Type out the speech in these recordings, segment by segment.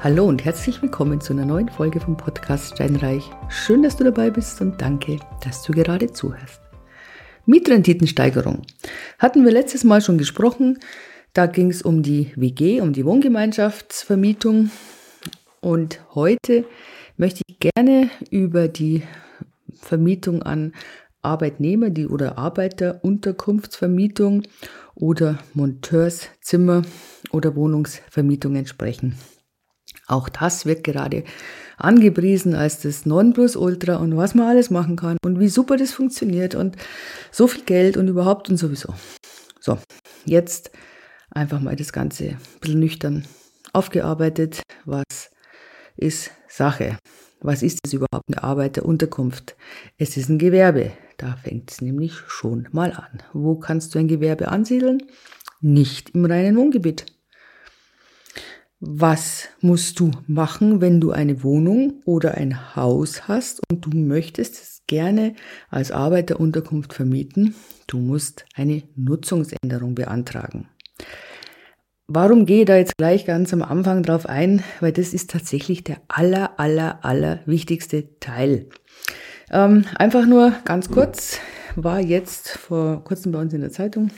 Hallo und herzlich willkommen zu einer neuen Folge vom Podcast Steinreich. Schön, dass du dabei bist und danke, dass du gerade zuhörst. Mietrenditensteigerung. Hatten wir letztes Mal schon gesprochen. Da ging es um die WG, um die Wohngemeinschaftsvermietung. Und heute möchte ich gerne über die Vermietung an Arbeitnehmer, die oder Arbeiterunterkunftsvermietung oder Monteurszimmer oder Wohnungsvermietungen sprechen. Auch das wird gerade angepriesen als das Nonplusultra und was man alles machen kann und wie super das funktioniert und so viel Geld und überhaupt und sowieso. So, jetzt einfach mal das Ganze ein bisschen nüchtern aufgearbeitet. Was ist Sache? Was ist es überhaupt eine Arbeiterunterkunft? Es ist ein Gewerbe. Da fängt es nämlich schon mal an. Wo kannst du ein Gewerbe ansiedeln? Nicht im reinen Wohngebiet. Was musst du machen, wenn du eine Wohnung oder ein Haus hast und du möchtest es gerne als Arbeiterunterkunft vermieten? Du musst eine Nutzungsänderung beantragen. Warum gehe ich da jetzt gleich ganz am Anfang drauf ein? Weil das ist tatsächlich der aller, aller, aller wichtigste Teil. Ähm, einfach nur ganz kurz, war jetzt vor kurzem bei uns in der Zeitung,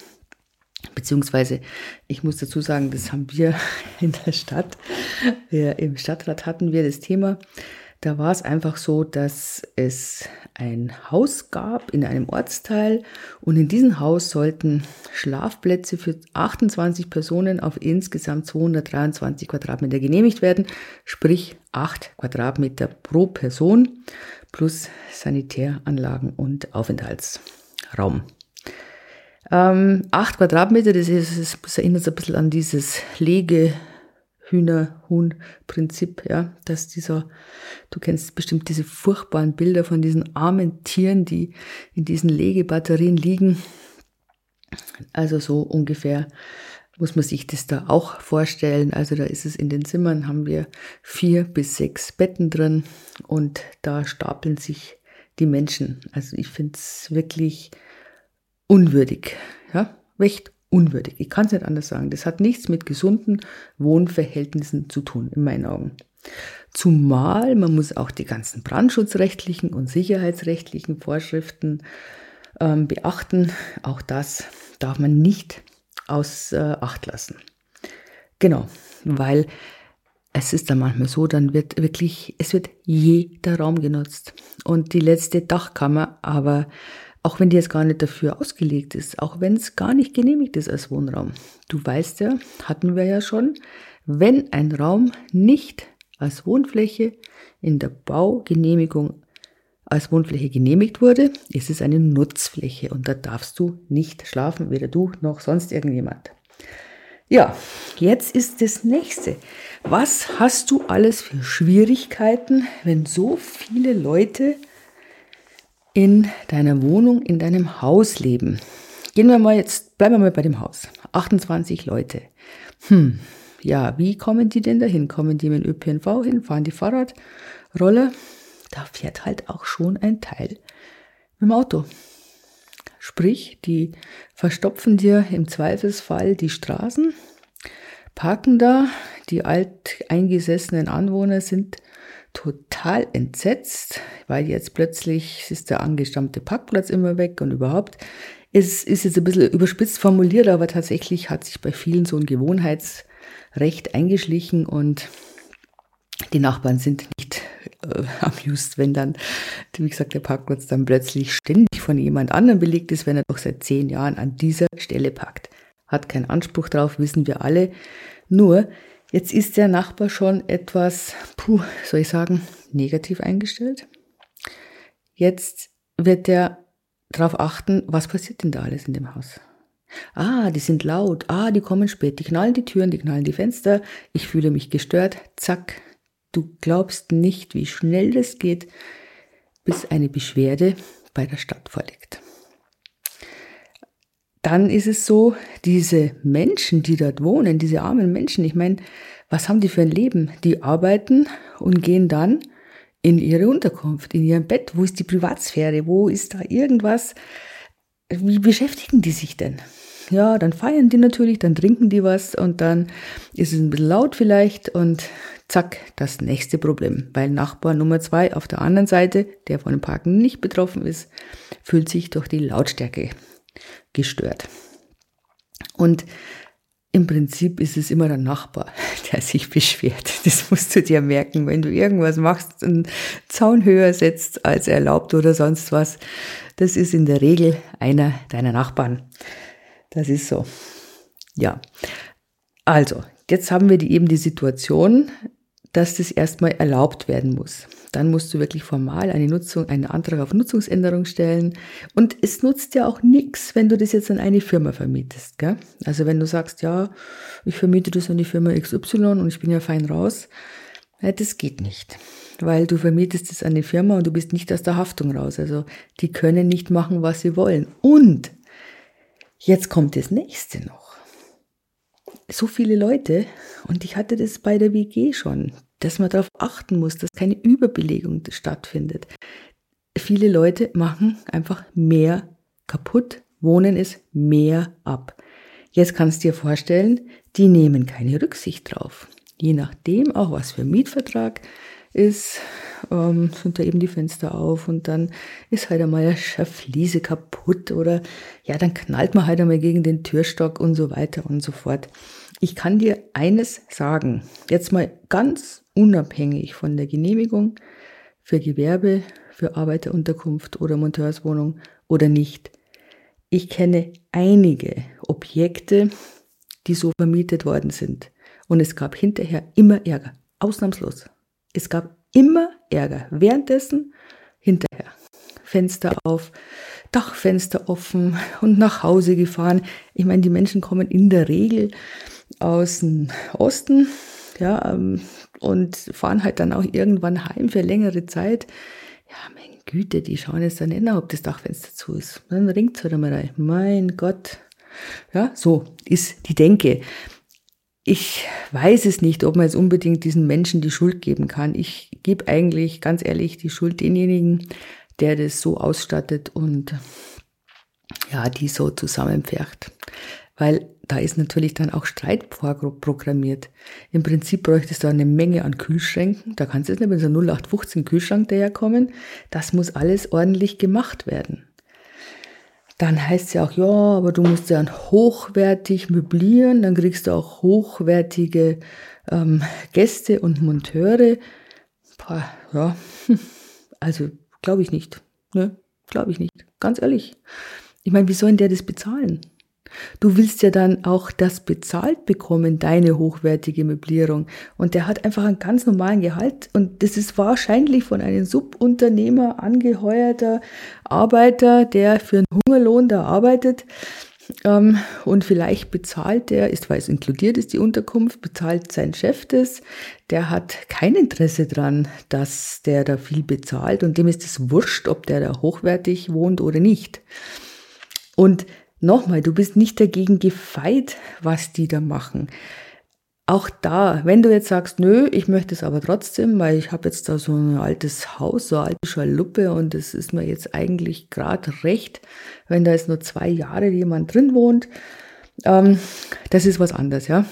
beziehungsweise ich muss dazu sagen, das haben wir in der Stadt, wir, im Stadtrat hatten wir das Thema, da war es einfach so, dass es ein Haus gab in einem Ortsteil und in diesem Haus sollten Schlafplätze für 28 Personen auf insgesamt 223 Quadratmeter genehmigt werden, sprich 8 Quadratmeter pro Person plus Sanitäranlagen und Aufenthaltsraum. Ähm, 8 Quadratmeter, das, ist, das erinnert ein bisschen an dieses Lege- Hühner-Huhn-Prinzip, ja, dass dieser, du kennst bestimmt diese furchtbaren Bilder von diesen armen Tieren, die in diesen Legebatterien liegen. Also so ungefähr muss man sich das da auch vorstellen. Also da ist es in den Zimmern, haben wir vier bis sechs Betten drin und da stapeln sich die Menschen. Also ich finde es wirklich unwürdig, ja, recht unwürdig. Ich kann es nicht anders sagen. Das hat nichts mit gesunden Wohnverhältnissen zu tun, in meinen Augen. Zumal man muss auch die ganzen brandschutzrechtlichen und sicherheitsrechtlichen Vorschriften ähm, beachten. Auch das darf man nicht außer äh, Acht lassen. Genau, weil es ist dann manchmal so, dann wird wirklich, es wird jeder Raum genutzt. Und die letzte Dachkammer, aber auch wenn die jetzt gar nicht dafür ausgelegt ist, auch wenn es gar nicht genehmigt ist als Wohnraum. Du weißt ja, hatten wir ja schon, wenn ein Raum nicht als Wohnfläche in der Baugenehmigung als Wohnfläche genehmigt wurde, ist es eine Nutzfläche und da darfst du nicht schlafen, weder du noch sonst irgendjemand. Ja, jetzt ist das nächste. Was hast du alles für Schwierigkeiten, wenn so viele Leute in deiner Wohnung, in deinem Haus leben. Gehen wir mal jetzt, bleiben wir mal bei dem Haus. 28 Leute. Hm, ja, wie kommen die denn dahin? Kommen die mit dem ÖPNV hin? Fahren die Fahrrad? Roller? Da fährt halt auch schon ein Teil mit dem Auto. Sprich, die verstopfen dir im Zweifelsfall die Straßen, parken da, die alteingesessenen Anwohner sind total entsetzt, weil jetzt plötzlich ist der angestammte Parkplatz immer weg und überhaupt. Es ist jetzt ein bisschen überspitzt formuliert, aber tatsächlich hat sich bei vielen so ein Gewohnheitsrecht eingeschlichen und die Nachbarn sind nicht äh, amused, wenn dann, wie gesagt, der Parkplatz dann plötzlich ständig von jemand anderem belegt ist, wenn er doch seit zehn Jahren an dieser Stelle parkt. Hat keinen Anspruch drauf, wissen wir alle. Nur, Jetzt ist der Nachbar schon etwas, puh, soll ich sagen, negativ eingestellt. Jetzt wird er darauf achten, was passiert denn da alles in dem Haus. Ah, die sind laut. Ah, die kommen spät. Die knallen die Türen, die knallen die Fenster. Ich fühle mich gestört. Zack. Du glaubst nicht, wie schnell das geht, bis eine Beschwerde bei der Stadt vorliegt dann ist es so, diese Menschen, die dort wohnen, diese armen Menschen, ich meine, was haben die für ein Leben? Die arbeiten und gehen dann in ihre Unterkunft, in ihrem Bett. Wo ist die Privatsphäre? Wo ist da irgendwas? Wie beschäftigen die sich denn? ja, dann feiern die natürlich, dann trinken die was und dann ist es ein bisschen laut vielleicht und zack, das nächste Problem. Weil Nachbar Nummer zwei auf der anderen Seite, der von dem Parken nicht betroffen ist, fühlt sich durch die Lautstärke gestört. Und im Prinzip ist es immer der Nachbar, der sich beschwert. Das musst du dir merken, wenn du irgendwas machst, einen Zaun höher setzt als erlaubt oder sonst was. Das ist in der Regel einer deiner Nachbarn. Das ist so. Ja. Also, jetzt haben wir die, eben die Situation, dass das erstmal erlaubt werden muss. Dann musst du wirklich formal eine Nutzung, einen Antrag auf Nutzungsänderung stellen. Und es nutzt ja auch nichts, wenn du das jetzt an eine Firma vermietest. Gell? Also wenn du sagst, ja, ich vermiete das an die Firma XY und ich bin ja fein raus, ja, das geht nicht. Weil du vermietest es an die Firma und du bist nicht aus der Haftung raus. Also die können nicht machen, was sie wollen. Und jetzt kommt das nächste noch so viele Leute, und ich hatte das bei der WG schon, dass man darauf achten muss, dass keine Überbelegung stattfindet. Viele Leute machen einfach mehr kaputt, wohnen es mehr ab. Jetzt kannst du dir vorstellen, die nehmen keine Rücksicht drauf. Je nachdem, auch was für ein Mietvertrag ist, ähm, sind da eben die Fenster auf und dann ist halt einmal eine Fliese kaputt oder ja, dann knallt man halt einmal gegen den Türstock und so weiter und so fort. Ich kann dir eines sagen, jetzt mal ganz unabhängig von der Genehmigung für Gewerbe, für Arbeiterunterkunft oder Monteurswohnung oder nicht. Ich kenne einige Objekte, die so vermietet worden sind. Und es gab hinterher immer Ärger. Ausnahmslos. Es gab immer Ärger. Währenddessen, hinterher. Fenster auf, Dachfenster offen und nach Hause gefahren. Ich meine, die Menschen kommen in der Regel aus dem Osten, ja, ähm, und fahren halt dann auch irgendwann heim für längere Zeit. Ja, meine Güte, die schauen jetzt dann nicht nach, ob das Dachfenster zu ist. Dann ringt es halt einmal rein. Mein Gott. Ja, so ist die Denke. Ich weiß es nicht, ob man jetzt unbedingt diesen Menschen die Schuld geben kann. Ich gebe eigentlich ganz ehrlich die Schuld denjenigen, der das so ausstattet und ja, die so zusammenpfercht. Weil da ist natürlich dann auch Streit vorprogrammiert. Im Prinzip bräuchtest du eine Menge an Kühlschränken. Da kannst du jetzt nicht mit so 0815 Kühlschrank daherkommen. Das muss alles ordentlich gemacht werden. Dann heißt es ja auch, ja, aber du musst ja hochwertig möblieren, dann kriegst du auch hochwertige ähm, Gäste und Monteure. Boah, ja, also glaube ich nicht. Ne? Glaube ich nicht. Ganz ehrlich. Ich meine, wie soll denn der das bezahlen? Du willst ja dann auch das bezahlt bekommen, deine hochwertige Möblierung. Und der hat einfach einen ganz normalen Gehalt. Und das ist wahrscheinlich von einem Subunternehmer angeheuerter Arbeiter, der für einen Hungerlohn da arbeitet. Ähm, und vielleicht bezahlt der, ist, weil es inkludiert ist, die Unterkunft, bezahlt sein Chef das. Der hat kein Interesse dran, dass der da viel bezahlt. Und dem ist es wurscht, ob der da hochwertig wohnt oder nicht. Und Nochmal, du bist nicht dagegen gefeit, was die da machen. Auch da, wenn du jetzt sagst, nö, ich möchte es aber trotzdem, weil ich habe jetzt da so ein altes Haus, so eine alte Schaluppe und es ist mir jetzt eigentlich gerade recht, wenn da jetzt nur zwei Jahre jemand drin wohnt, ähm, das ist was anderes, ja.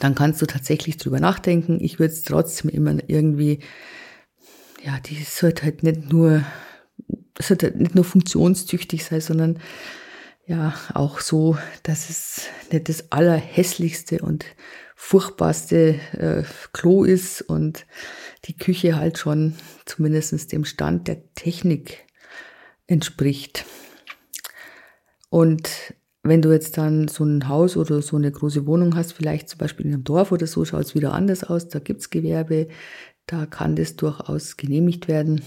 Dann kannst du tatsächlich drüber nachdenken. Ich würde es trotzdem immer irgendwie, ja, die sollte halt nicht nur, sollte halt nicht nur funktionstüchtig sein, sondern ja auch so, dass es nicht das allerhässlichste und furchtbarste äh, Klo ist und die Küche halt schon zumindest dem Stand der Technik entspricht. Und wenn du jetzt dann so ein Haus oder so eine große Wohnung hast, vielleicht zum Beispiel in einem Dorf oder so, schaut es wieder anders aus, da gibt's Gewerbe, da kann das durchaus genehmigt werden.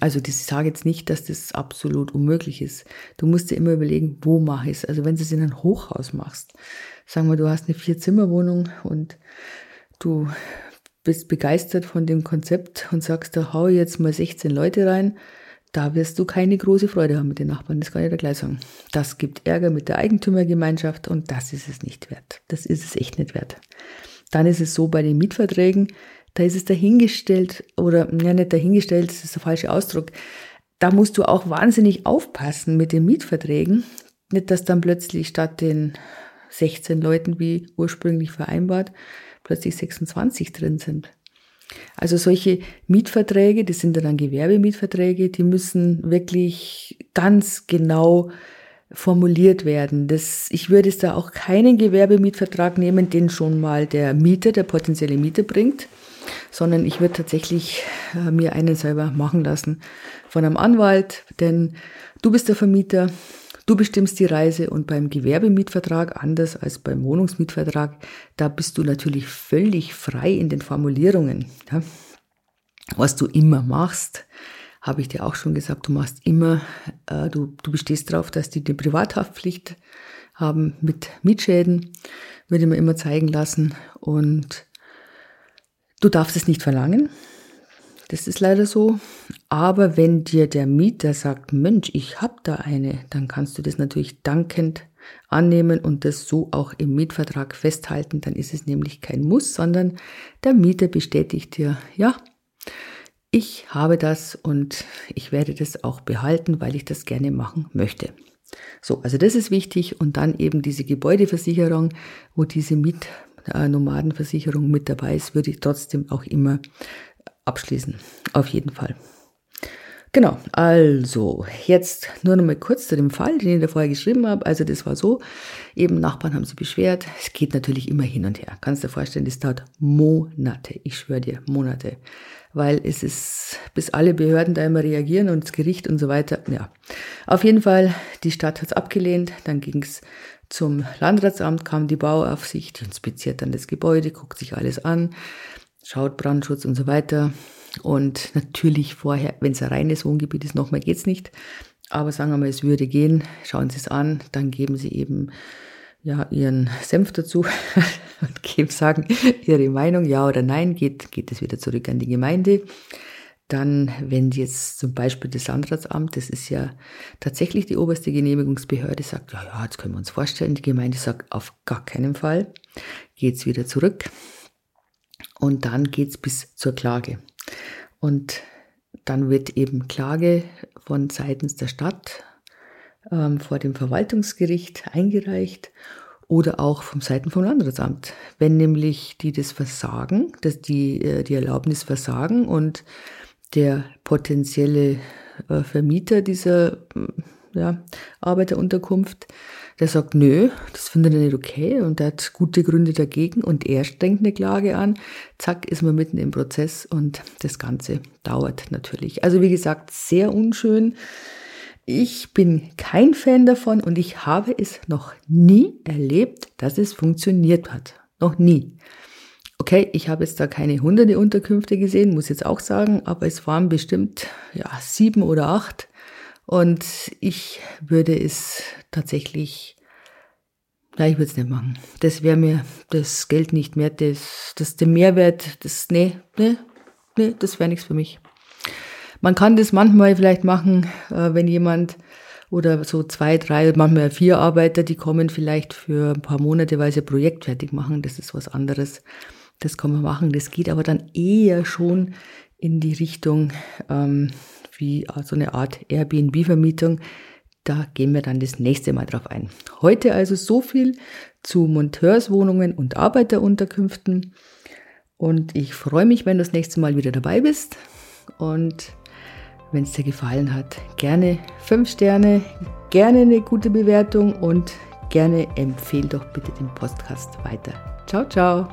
Also ich sage jetzt nicht, dass das absolut unmöglich ist. Du musst dir immer überlegen, wo mache ich es. Also wenn du es in ein Hochhaus machst, sagen wir, du hast eine Vier-Zimmer-Wohnung und du bist begeistert von dem Konzept und sagst, da hau jetzt mal 16 Leute rein, da wirst du keine große Freude haben mit den Nachbarn, das kann ich dir gleich sagen. Das gibt Ärger mit der Eigentümergemeinschaft und das ist es nicht wert. Das ist es echt nicht wert. Dann ist es so bei den Mietverträgen, da ist es dahingestellt oder ja nicht dahingestellt, das ist der falsche Ausdruck. Da musst du auch wahnsinnig aufpassen mit den Mietverträgen, Nicht, dass dann plötzlich statt den 16 Leuten wie ursprünglich vereinbart, plötzlich 26 drin sind. Also solche Mietverträge, das sind dann Gewerbemietverträge, die müssen wirklich ganz genau formuliert werden. Das, ich würde es da auch keinen Gewerbemietvertrag nehmen, den schon mal der Mieter, der potenzielle Mieter bringt, sondern ich würde tatsächlich äh, mir einen selber machen lassen von einem Anwalt, denn du bist der Vermieter, du bestimmst die Reise und beim Gewerbemietvertrag, anders als beim Wohnungsmietvertrag, da bist du natürlich völlig frei in den Formulierungen. Ja? Was du immer machst, habe ich dir auch schon gesagt, du machst immer, äh, du, du bestehst darauf, dass die eine Privathaftpflicht haben mit Mietschäden, würde man immer zeigen lassen und du darfst es nicht verlangen. Das ist leider so. Aber wenn dir der Mieter sagt, Mensch, ich habe da eine, dann kannst du das natürlich dankend annehmen und das so auch im Mietvertrag festhalten. Dann ist es nämlich kein Muss, sondern der Mieter bestätigt dir, ja, ich habe das und ich werde das auch behalten, weil ich das gerne machen möchte. So, also das ist wichtig und dann eben diese Gebäudeversicherung, wo diese Mietnomadenversicherung mit dabei ist, würde ich trotzdem auch immer abschließen. Auf jeden Fall. Genau, also jetzt nur noch mal kurz zu dem Fall, den ich da vorher geschrieben habe. Also das war so, eben Nachbarn haben sich beschwert. Es geht natürlich immer hin und her. Kannst dir vorstellen, das dauert Monate. Ich schwöre dir, Monate weil es ist, bis alle Behörden da immer reagieren und das Gericht und so weiter. Ja, auf jeden Fall, die Stadt hat es abgelehnt, dann ging es zum Landratsamt, kam die Bauaufsicht, inspiziert dann das Gebäude, guckt sich alles an, schaut Brandschutz und so weiter. Und natürlich vorher, wenn es ein reines Wohngebiet ist, nochmal geht's nicht. Aber sagen wir mal, es würde gehen, schauen Sie es an, dann geben Sie eben ja, ihren Senf dazu und geben, sagen ihre Meinung, ja oder nein, geht, geht es wieder zurück an die Gemeinde. Dann, wenn jetzt zum Beispiel das Landratsamt, das ist ja tatsächlich die oberste Genehmigungsbehörde, sagt, ja, ja, jetzt können wir uns vorstellen, die Gemeinde sagt, auf gar keinen Fall, geht's wieder zurück. Und dann geht's bis zur Klage. Und dann wird eben Klage von seitens der Stadt ähm, vor dem Verwaltungsgericht eingereicht oder auch vom Seiten vom Landratsamt. Wenn nämlich die das versagen, dass die äh, die Erlaubnis versagen und der potenzielle äh, Vermieter dieser ja, Arbeiterunterkunft, der sagt, nö, das findet er nicht okay und er hat gute Gründe dagegen und er strengt eine Klage an. Zack, ist man mitten im Prozess und das Ganze dauert natürlich. Also wie gesagt, sehr unschön. Ich bin kein Fan davon und ich habe es noch nie erlebt, dass es funktioniert hat. Noch nie. Okay, ich habe jetzt da keine hunderte Unterkünfte gesehen, muss jetzt auch sagen, aber es waren bestimmt ja, sieben oder acht. Und ich würde es tatsächlich, nein, ich würde es nicht machen. Das wäre mir das Geld nicht mehr, das, das der Mehrwert, das, nee, nee, nee, das wäre nichts für mich. Man kann das manchmal vielleicht machen, äh, wenn jemand oder so zwei, drei, manchmal vier Arbeiter, die kommen vielleicht für ein paar Monate, weil sie ein Projekt fertig machen. Das ist was anderes. Das kann man machen. Das geht aber dann eher schon in die Richtung ähm, wie so eine Art Airbnb-Vermietung. Da gehen wir dann das nächste Mal drauf ein. Heute also so viel zu Monteurswohnungen und Arbeiterunterkünften. Und ich freue mich, wenn du das nächste Mal wieder dabei bist. Und wenn es dir gefallen hat, gerne 5 Sterne, gerne eine gute Bewertung und gerne empfehle doch bitte den Podcast weiter. Ciao, ciao.